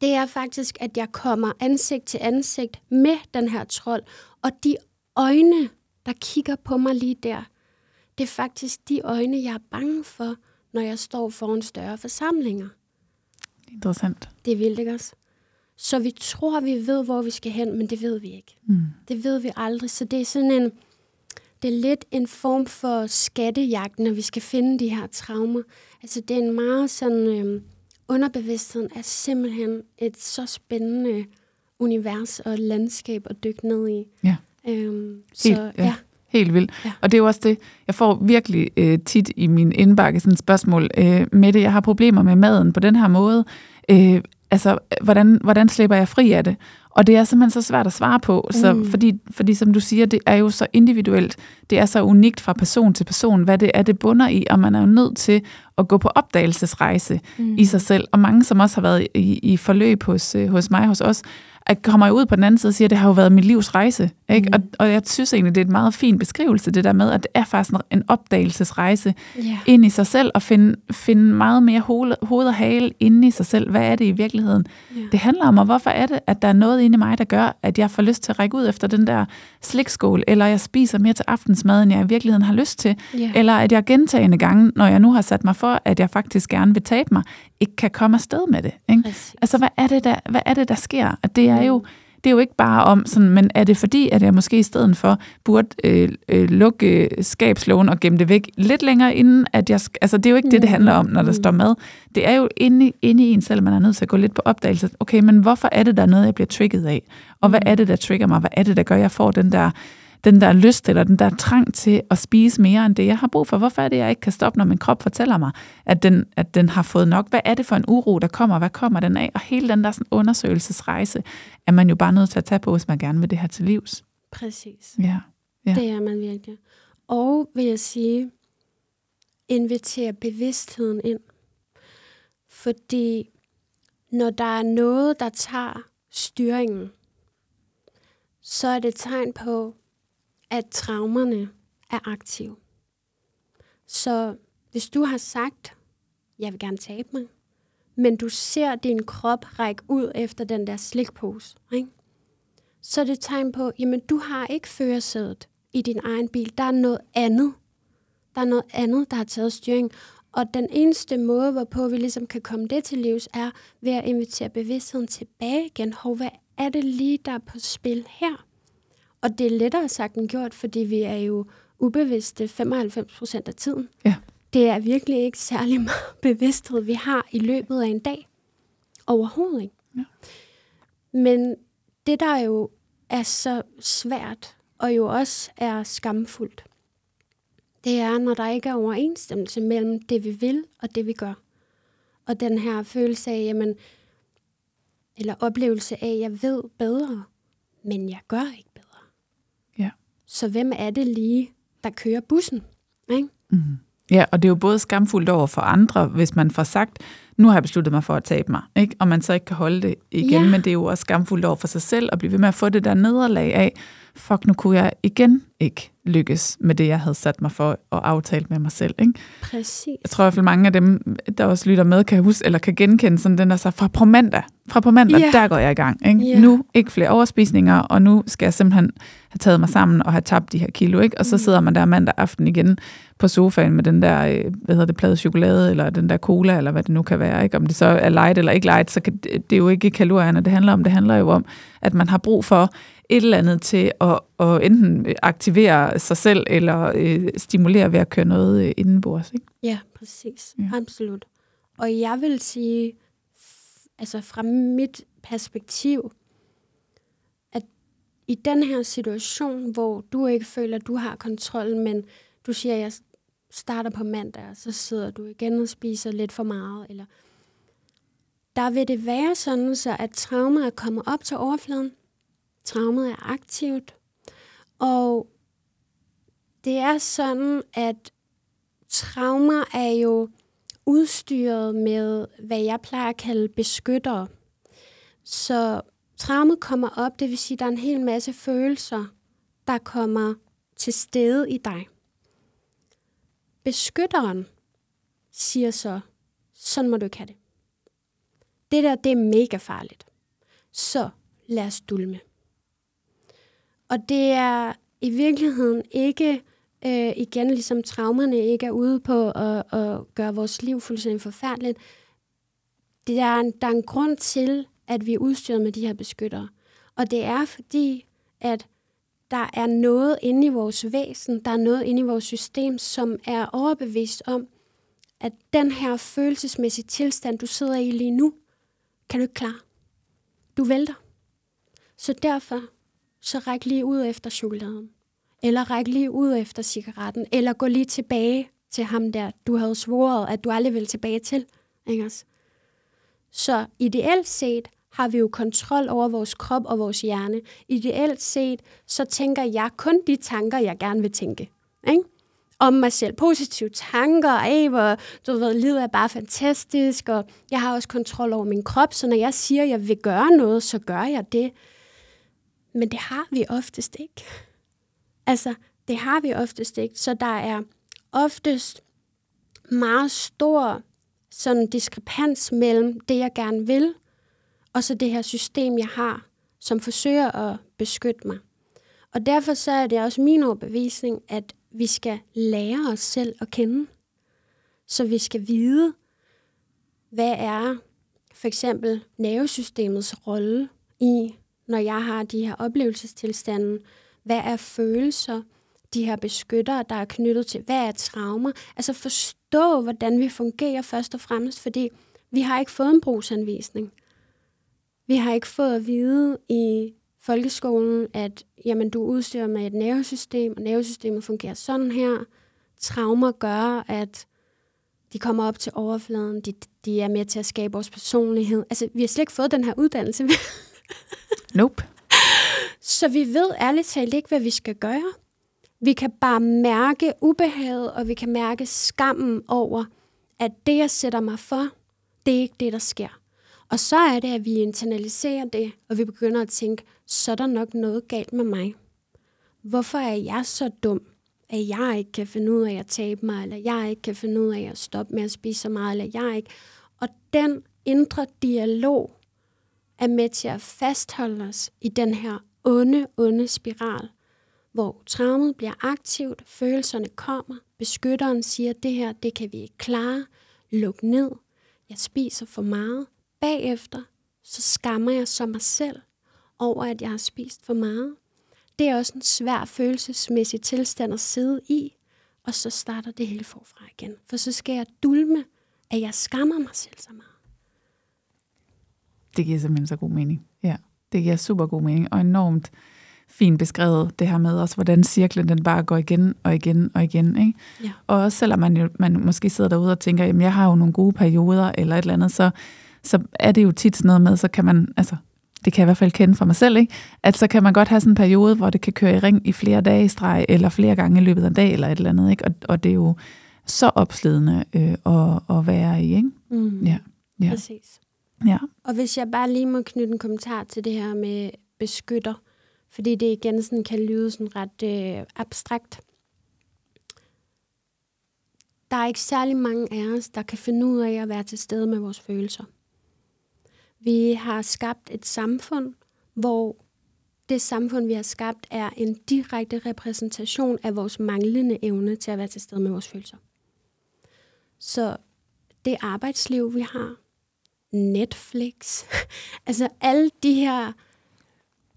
B: det er faktisk, at jeg kommer ansigt til ansigt med den her trold, og de øjne, der kigger på mig lige der, det er faktisk de øjne, jeg er bange for, når jeg står foran større forsamlinger.
A: Interessant.
B: Det er vildt, ikke også? Så vi tror, vi ved, hvor vi skal hen, men det ved vi ikke. Mm. Det ved vi aldrig. Så det er sådan en, det er lidt en form for skattejagt, når vi skal finde de her traumer. Altså det er en meget sådan, øh, underbevidstheden er simpelthen et så spændende univers og landskab at dykke ned i.
A: Ja. Øhm, så Helt, ja. ja. Helt vildt. Ja. Og det er jo også det, jeg får virkelig øh, tit i min indbakke sådan et spørgsmål øh, med det. Jeg har problemer med maden på den her måde. Øh, altså, hvordan, hvordan slipper jeg fri af det? Og det er simpelthen så svært at svare på, så, mm. fordi, fordi som du siger, det er jo så individuelt, det er så unikt fra person til person, hvad det er, det bunder i, og man er jo nødt til at gå på opdagelsesrejse mm. i sig selv. Og mange, som også har været i, i forløb hos, øh, hos mig, hos os, at kommer jeg ud på den anden side og siger, at det har jo været mit livs rejse. Ikke? Mm. Og, og jeg synes egentlig, det er et meget fin beskrivelse, det der med, at det er faktisk en opdagelsesrejse yeah. ind i sig selv, og finde, finde meget mere hoved, hoved og hale inde i sig selv. Hvad er det i virkeligheden? Yeah. Det handler om, og hvorfor er det, at der er noget inde i mig, der gør, at jeg får lyst til at række ud efter den der slikskål, eller jeg spiser mere til aftensmad, end jeg i virkeligheden har lyst til, yeah. eller at jeg gentagende gange, når jeg nu har sat mig for, at jeg faktisk gerne vil tabe mig, ikke kan komme afsted med det. Ikke? Altså, hvad er det, der, hvad er det, der sker? At det er jo det er jo ikke bare om sådan, men er det fordi, at jeg måske i stedet for burde øh, øh, lukke skabslågen og gemme det væk lidt længere inden, at jeg, altså det er jo ikke det, det handler om, når der står mad. Det er jo inde, inde i en selv, man er nødt til at gå lidt på opdagelse. Okay, men hvorfor er det, der er noget, jeg bliver trigget af? Og hvad er det, der trigger mig? Hvad er det, der gør, at jeg får den der den der lyst eller den der trang til at spise mere end det, jeg har brug for. Hvorfor er det, jeg ikke kan stoppe, når min krop fortæller mig, at den, at den har fået nok? Hvad er det for en uro, der kommer? Hvad kommer den af? Og hele den der sådan undersøgelsesrejse er man jo bare nødt til at tage på, hvis man gerne vil det her til livs.
B: Præcis.
A: Ja. ja.
B: Det er man virkelig. Og vil jeg sige, invitere bevidstheden ind. Fordi når der er noget, der tager styringen, så er det et tegn på, at traumerne er aktive. Så hvis du har sagt, jeg vil gerne tabe mig, men du ser din krop række ud efter den der slikpose, ikke? så er det et tegn på, jamen du har ikke førersædet i din egen bil. Der er noget andet. Der er noget andet, der har taget styring. Og den eneste måde, hvorpå vi ligesom kan komme det til livs, er ved at invitere bevidstheden tilbage igen. Hov, hvad er det lige, der er på spil her? Og det er lettere sagt end gjort, fordi vi er jo ubevidste 95 procent af tiden.
A: Ja.
B: det er virkelig ikke særlig meget bevidsthed, vi har i løbet af en dag. Overhovedet ikke. Ja. Men det, der jo er så svært, og jo også er skamfuldt, det er, når der ikke er overensstemmelse mellem det, vi vil, og det, vi gør. Og den her følelse af, jamen, eller oplevelse af, at jeg ved bedre, men jeg gør ikke bedre. Så hvem er det lige, der kører bussen? Ikke?
A: Mm. Ja, og det er jo både skamfuldt over for andre, hvis man får sagt, nu har jeg besluttet mig for at tabe mig, ikke? og man så ikke kan holde det igen, ja. men det er jo også skamfuldt over for sig selv at blive ved med at få det der nederlag af, fuck, nu kunne jeg igen ikke lykkes med det, jeg havde sat mig for og aftalt med mig selv. Ikke?
B: Præcis.
A: Jeg tror i hvert fald mange af dem, der også lytter med, kan huske, eller kan genkende sådan den der så fra på mandag, fra på mandag, yeah. der går jeg i gang. Ikke? Yeah. Nu ikke flere overspisninger, og nu skal jeg simpelthen have taget mig sammen og have tabt de her kilo. Ikke? Og så mm. sidder man der mandag aften igen på sofaen med den der, øh, hvad hedder det, plade chokolade, eller den der cola, eller hvad det nu kan være. Ikke? Om det så er light eller ikke light, så kan, det er jo ikke kalorierne, det handler om. Det handler jo om, at man har brug for et eller andet til at, at enten aktivere sig selv, eller øh, stimulere ved at køre noget øh, indenbords. Ikke?
B: Ja, præcis. Ja. Absolut. Og jeg vil sige, altså fra mit perspektiv, at i den her situation, hvor du ikke føler, at du har kontrol, men du siger, at jeg starter på mandag, og så sidder du igen og spiser lidt for meget, eller der vil det være sådan, så at traumet kommer op til overfladen. Traumet er aktivt. Og det er sådan, at traumer er jo udstyret med, hvad jeg plejer at kalde beskyttere. Så traumet kommer op, det vil sige, at der er en hel masse følelser, der kommer til stede i dig. Beskytteren siger så, sådan må du ikke have det. Det der, det er mega farligt. Så lad os dulme. Og det er i virkeligheden ikke, øh, igen ligesom traumerne ikke er ude på at, at gøre vores liv fuldstændig forfærdeligt. Det er en, der er en grund til, at vi er udstyret med de her beskyttere. Og det er fordi, at der er noget inde i vores væsen, der er noget inde i vores system, som er overbevist om, at den her følelsesmæssige tilstand, du sidder i lige nu, kan du ikke klare. Du vælter. Så derfor, så ræk lige ud efter chokoladen. Eller ræk lige ud efter cigaretten. Eller gå lige tilbage til ham der, du havde svoret, at du aldrig ville tilbage til. Ikke også? Så ideelt set har vi jo kontrol over vores krop og vores hjerne. Ideelt set, så tænker jeg kun de tanker, jeg gerne vil tænke. Ikke? om mig selv. Positive tanker, af hvor du ved, livet er bare fantastisk, og jeg har også kontrol over min krop, så når jeg siger, at jeg vil gøre noget, så gør jeg det. Men det har vi oftest ikke. Altså, det har vi oftest ikke. Så der er oftest meget stor sådan diskrepans mellem det, jeg gerne vil, og så det her system, jeg har, som forsøger at beskytte mig. Og derfor så er det også min overbevisning, at vi skal lære os selv at kende. Så vi skal vide, hvad er for eksempel nervesystemets rolle i, når jeg har de her oplevelsestilstande. Hvad er følelser, de her beskyttere, der er knyttet til, hvad er traumer? Altså forstå, hvordan vi fungerer først og fremmest, fordi vi har ikke fået en brugsanvisning. Vi har ikke fået at vide i folkeskolen, at jamen, du udstyrer med et nervesystem, og nervesystemet fungerer sådan her. Traumer gør, at de kommer op til overfladen, de, de er med til at skabe vores personlighed. Altså, vi har slet ikke fået den her uddannelse.
A: nope.
B: Så vi ved ærligt talt ikke, hvad vi skal gøre. Vi kan bare mærke ubehaget, og vi kan mærke skammen over, at det, jeg sætter mig for, det er ikke det, der sker. Og så er det, at vi internaliserer det, og vi begynder at tænke, så er der nok noget galt med mig. Hvorfor er jeg så dum, at jeg ikke kan finde ud af at tabe mig, eller jeg ikke kan finde ud af at stoppe med at spise så meget, eller jeg ikke. Og den indre dialog er med til at fastholde os i den her onde, onde spiral, hvor traumet bliver aktivt, følelserne kommer, beskytteren siger, det her, det kan vi ikke klare, luk ned, jeg spiser for meget, bagefter, så skammer jeg så mig selv over, at jeg har spist for meget. Det er også en svær følelsesmæssig tilstand at sidde i, og så starter det hele forfra igen. For så skal jeg dulme, at jeg skammer mig selv så meget.
A: Det giver simpelthen så god mening. Ja, det giver super god mening, og enormt fint beskrevet det her med også, hvordan cirklen den bare går igen og igen og igen. Ikke?
B: Ja.
A: Og også selvom man, jo, man måske sidder derude og tænker, jamen jeg har jo nogle gode perioder eller et eller andet, så, så er det jo tit sådan noget med, så kan man, altså det kan jeg i hvert fald kende fra mig selv, ikke? at så kan man godt have sådan en periode, hvor det kan køre i ring i flere dage i streg, eller flere gange i løbet af en dag, eller et eller andet. Ikke? Og, og det er jo så opslidende øh, at, at være i. Ikke?
B: Mm.
A: Ja. Ja.
B: Præcis.
A: Ja.
B: Og hvis jeg bare lige må knytte en kommentar til det her med beskytter, fordi det igen sådan kan lyde sådan ret øh, abstrakt. Der er ikke særlig mange af os, der kan finde ud af at være til stede med vores følelser. Vi har skabt et samfund, hvor det samfund, vi har skabt, er en direkte repræsentation af vores manglende evne til at være til stede med vores følelser. Så det arbejdsliv, vi har, Netflix, altså alle de her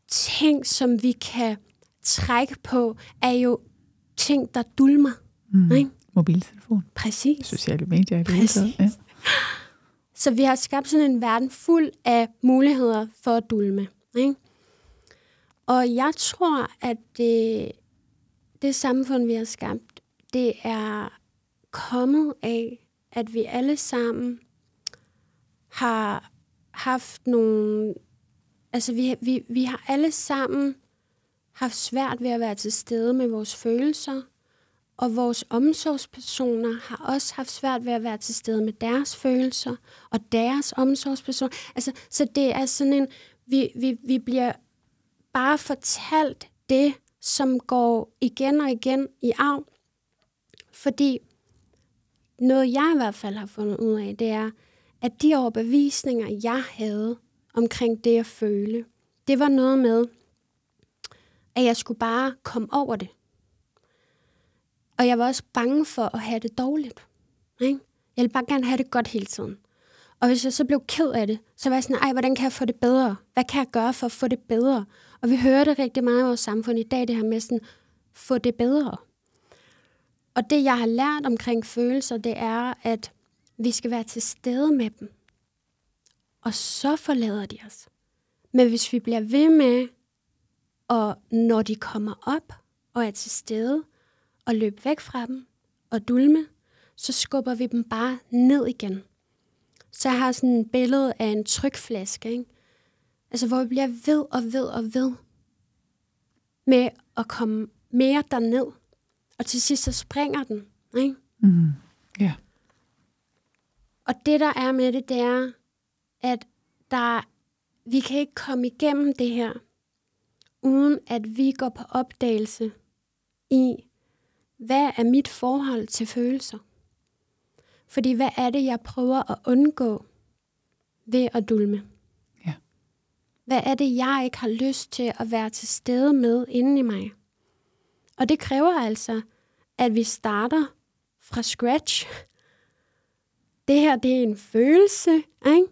B: ting, som vi kan trække på, er jo ting, der dulmer.
A: Mm.
B: Ikke?
A: Mobiltelefon,
B: Præcis.
A: sociale medier det.
B: Præcis.
A: Ja.
B: Så vi har skabt sådan en verden fuld af muligheder for at dulme. Ikke? Og jeg tror, at det, det samfund, vi har skabt, det er kommet af, at vi alle sammen har haft nogle... Altså, vi, vi, vi har alle sammen haft svært ved at være til stede med vores følelser, og vores omsorgspersoner har også haft svært ved at være til stede med deres følelser, og deres omsorgspersoner. Altså, så det er sådan en... Vi, vi, vi bliver bare fortalt det, som går igen og igen i arv. Fordi noget, jeg i hvert fald har fundet ud af, det er, at de overbevisninger, jeg havde omkring det at føle, det var noget med, at jeg skulle bare komme over det. Og jeg var også bange for at have det dårligt. Ikke? Jeg ville bare gerne have det godt hele tiden. Og hvis jeg så blev ked af det, så var jeg sådan, ej, hvordan kan jeg få det bedre? Hvad kan jeg gøre for at få det bedre? Og vi hører det rigtig meget i vores samfund i dag, det her med sådan, få det bedre. Og det, jeg har lært omkring følelser, det er, at vi skal være til stede med dem. Og så forlader de os. Men hvis vi bliver ved med, og når de kommer op og er til stede, og løbe væk fra dem og dulme, så skubber vi dem bare ned igen. Så jeg har sådan et billede af en trykflaske, ikke? Altså, hvor vi bliver ved og ved og ved med at komme mere derned. Og til sidst så springer den, ikke?
A: Mm. Ja.
B: Og det, der er med det, det er, at der, vi kan ikke komme igennem det her, uden at vi går på opdagelse i, hvad er mit forhold til følelser? Fordi hvad er det, jeg prøver at undgå ved at dulme?
A: Ja.
B: Hvad er det, jeg ikke har lyst til at være til stede med inde i mig? Og det kræver altså, at vi starter fra scratch. Det her, det er en følelse, ikke?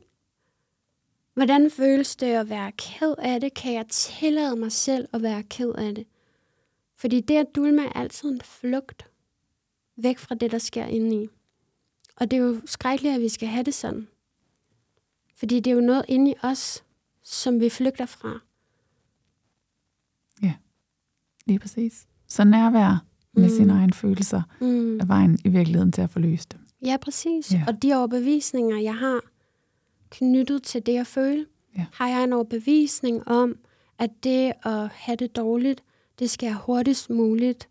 B: Hvordan føles det at være ked af det? Kan jeg tillade mig selv at være ked af det? Fordi det at dulme er altid en flugt væk fra det, der sker inde i. Og det er jo skrækkeligt, at vi skal have det sådan. Fordi det er jo noget inde i os, som vi flygter fra.
A: Lige præcis. Så nærvær med
B: Mm.
A: sine egne følelser
B: Mm.
A: er vejen i virkeligheden til at få løst dem.
B: Ja, præcis.
A: Ja.
B: Og de overbevisninger, jeg har knyttet til det at føle,
A: Ja.
B: har jeg en overbevisning om, at det at have det dårligt, det skal jeg hurtigst muligt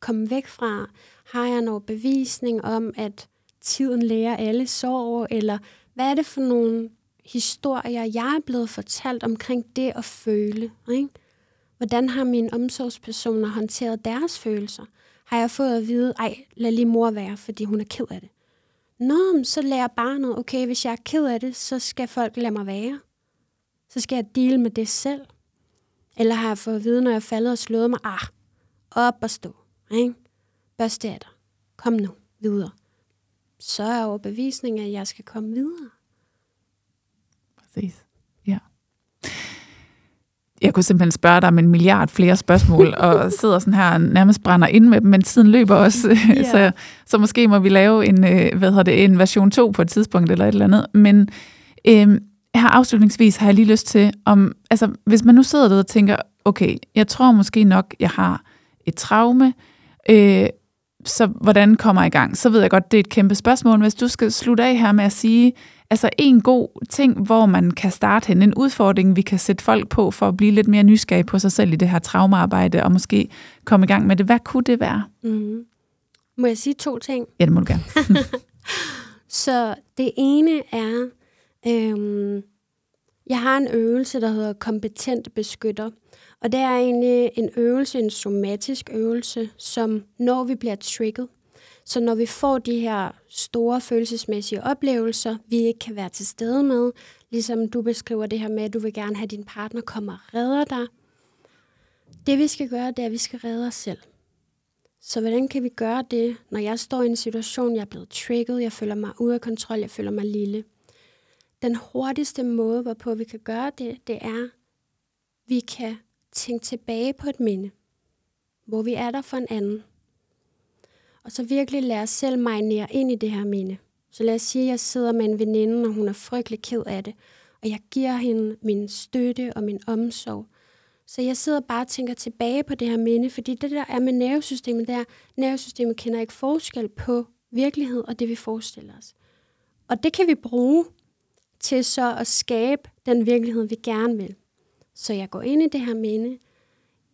B: komme væk fra. Har jeg en overbevisning om, at tiden lærer alle sorg, eller hvad er det for nogle historier, jeg er blevet fortalt omkring det at føle? Ikke? Hvordan har mine omsorgspersoner håndteret deres følelser? Har jeg fået at vide, ej, lad lige mor være, fordi hun er ked af det? Nå, så lærer barnet, okay, hvis jeg er ked af det, så skal folk lade mig være. Så skal jeg dele med det selv. Eller har jeg fået at vide, når jeg er faldet og slået mig, ah, op og stå, ikke? Børste af dig. Kom nu, videre. Så er overbevisningen, at jeg skal komme videre.
A: Præcis. Jeg kunne simpelthen spørge dig om en milliard flere spørgsmål, og sidder sådan her nærmest brænder ind med dem, men tiden løber også, yeah. så, så måske må vi lave en, øh, hvad hedder det, en version 2 på et tidspunkt, eller et eller andet. Men øh, her afslutningsvis har jeg lige lyst til, om, altså, hvis man nu sidder der og tænker, okay, jeg tror måske nok, jeg har et traume, øh, så hvordan kommer jeg i gang? Så ved jeg godt, det er et kæmpe spørgsmål. Hvis du skal slutte af her med at sige, altså en god ting, hvor man kan starte hen, en udfordring, vi kan sætte folk på for at blive lidt mere nysgerrig på sig selv i det her traumearbejde, og måske komme i gang med det. Hvad kunne det være?
B: Mm. Må jeg sige to ting?
A: Ja, det må du gerne.
B: så det ene er, øhm, jeg har en øvelse, der hedder kompetent beskytter. Og det er egentlig en øvelse, en somatisk øvelse, som når vi bliver trigget, så når vi får de her store følelsesmæssige oplevelser, vi ikke kan være til stede med, ligesom du beskriver det her med, at du vil gerne have, at din partner kommer og redder dig. Det vi skal gøre, det er, at vi skal redde os selv. Så hvordan kan vi gøre det, når jeg står i en situation, jeg er blevet trigget, jeg føler mig ude af kontrol, jeg føler mig lille? Den hurtigste måde, hvorpå vi kan gøre det, det er, vi kan tænke tilbage på et minde, hvor vi er der for en anden. Og så virkelig lade os selv marinere ind i det her minde. Så lad os sige, at jeg sidder med en veninde, og hun er frygtelig ked af det. Og jeg giver hende min støtte og min omsorg. Så jeg sidder bare og tænker tilbage på det her minde, fordi det der er med nervesystemet, der nervesystemet kender ikke forskel på virkelighed og det, vi forestiller os. Og det kan vi bruge til så at skabe den virkelighed, vi gerne vil. Så jeg går ind i det her minde.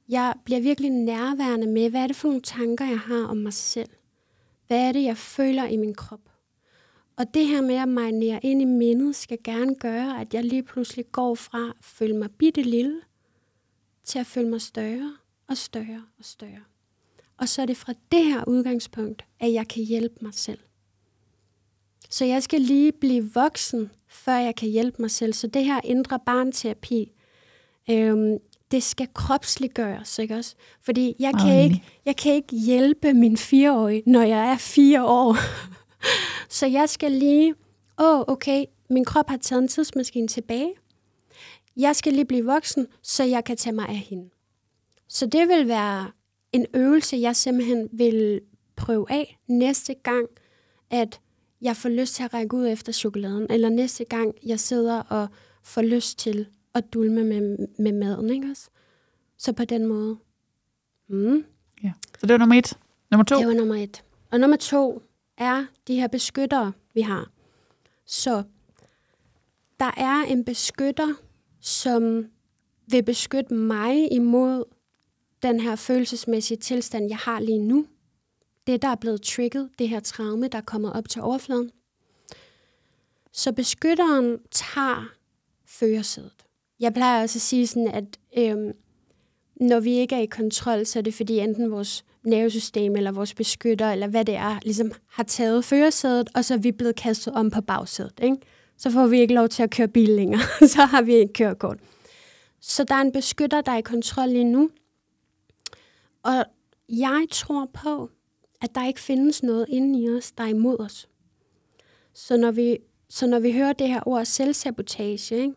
B: Jeg bliver virkelig nærværende med, hvad er det for nogle tanker, jeg har om mig selv. Hvad er det, jeg føler i min krop? Og det her med at marinere ind i mindet, skal gerne gøre, at jeg lige pludselig går fra at føle mig bitte lille, til at føle mig større og større og større. Og så er det fra det her udgangspunkt, at jeg kan hjælpe mig selv. Så jeg skal lige blive voksen, før jeg kan hjælpe mig selv. Så det her indre barnterapi, øhm, det skal kropsliggøres, ikke også? Fordi jeg kan, ikke, jeg kan ikke hjælpe min fireårige, når jeg er fire år. så jeg skal lige, åh, oh, okay, min krop har taget en tidsmaskine tilbage. Jeg skal lige blive voksen, så jeg kan tage mig af hende. Så det vil være en øvelse, jeg simpelthen vil prøve af næste gang, at jeg får lyst til at række ud efter chokoladen, eller næste gang, jeg sidder og får lyst til at dulme med, med maden, ikke også? Så på den måde.
A: Mm. Ja. Så det var nummer et. Nummer to?
B: Det var nummer et. Og nummer to er de her beskyttere, vi har. Så der er en beskytter, som vil beskytte mig imod den her følelsesmæssige tilstand, jeg har lige nu. Det, der er blevet trigget, det her traume, der er kommet op til overfladen. Så beskytteren tager førersædet. Jeg plejer også at sige sådan, at øhm, når vi ikke er i kontrol, så er det fordi enten vores nervesystem eller vores beskytter, eller hvad det er, ligesom har taget førersædet, og så er vi blevet kastet om på bagsædet. Ikke? Så får vi ikke lov til at køre bil længere. så har vi ikke kørekort. Så der er en beskytter, der er i kontrol lige nu. Og jeg tror på, at der ikke findes noget inde i os, der er imod os. Så når vi, så når vi hører det her ord selvsabotage, ikke?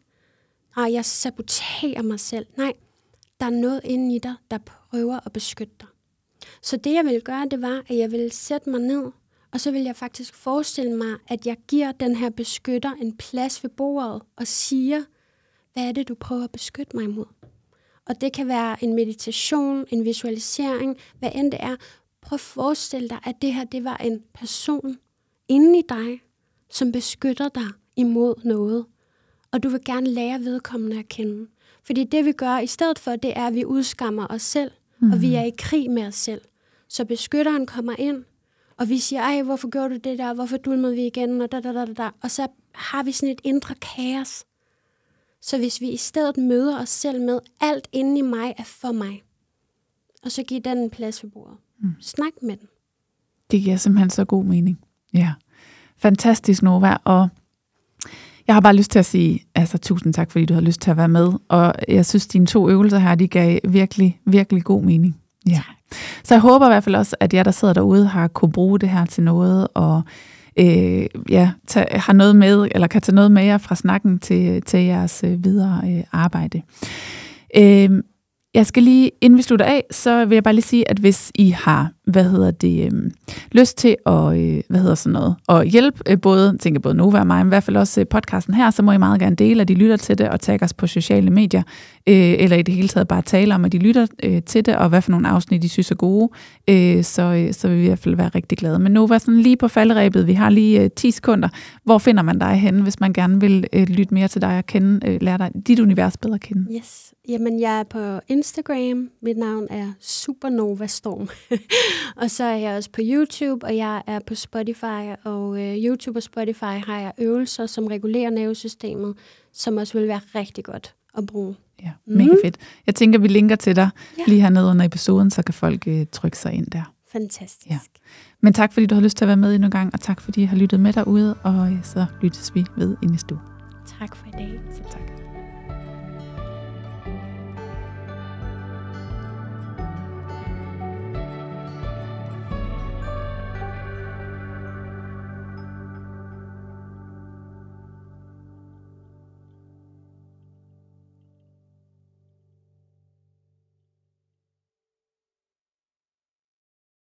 B: Nej, jeg saboterer mig selv. Nej, der er noget inde i dig, der prøver at beskytte dig. Så det jeg ville gøre, det var, at jeg ville sætte mig ned, og så vil jeg faktisk forestille mig, at jeg giver den her beskytter en plads ved bordet og siger, hvad er det, du prøver at beskytte mig imod? Og det kan være en meditation, en visualisering, hvad end det er. Prøv at forestille dig, at det her det var en person inde i dig, som beskytter dig imod noget og du vil gerne lære vedkommende at kende. Fordi det vi gør i stedet for, det er, at vi udskammer os selv, mm. og vi mhm. er i krig med os selv. Så beskytteren kommer ind, og vi siger, ej, hvorfor gjorde du det der, hvorfor dulmede vi igen, og da, da, da, da. Og så har vi sådan et indre kaos. Så hvis vi i stedet møder os selv med, alt inde i mig er for mig, og så giver den en plads ved bordet. Mm. Snak med den.
A: Det giver simpelthen så god mening. Ja. Fantastisk, Nova. Og jeg har bare lyst til at sige, altså tusind tak, fordi du har lyst til at være med. Og jeg synes, dine to øvelser her, de gav virkelig, virkelig god mening. Ja. Så jeg håber i hvert fald også, at jer, der sidder derude, har kunne bruge det her til noget, og øh, ja, tage, har noget med, eller kan tage noget med jer fra snakken til, til jeres øh, videre øh, arbejde. Øh, jeg skal lige, inden vi slutter af, så vil jeg bare lige sige, at hvis I har, hvad hedder det, øh, lyst til at, øh, hvad hedder sådan noget, at hjælpe øh, både, tænker både Nova og mig, men i hvert fald også øh, podcasten her, så må I meget gerne dele, at de lytter til det og tagge os på sociale medier, øh, eller i det hele taget bare tale om, at de lytter øh, til det, og hvad for nogle afsnit, de synes er gode, øh, så, øh, så vil vi i hvert fald være rigtig glade. Men Nova, sådan lige på faldrebet, vi har lige øh, 10 sekunder. Hvor finder man dig henne, hvis man gerne vil øh, lytte mere til dig og kende, øh, lære dig dit univers bedre at kende?
B: Yes. Jamen, jeg er på Instagram. Mit navn er Supernova Storm. og så er jeg også på YouTube, og jeg er på Spotify. Og øh, YouTube og Spotify har jeg øvelser, som regulerer nervesystemet, som også vil være rigtig godt at bruge.
A: Ja, mega mm. fedt. Jeg tænker, vi linker til dig ja. lige hernede under episoden, så kan folk øh, trykke sig ind der.
B: Fantastisk.
A: Ja. Men tak, fordi du har lyst til at være med endnu en gang, og tak, fordi I har lyttet med derude, og øh, så lyttes vi ved i næste uge.
B: Tak for i dag.
A: Så tak.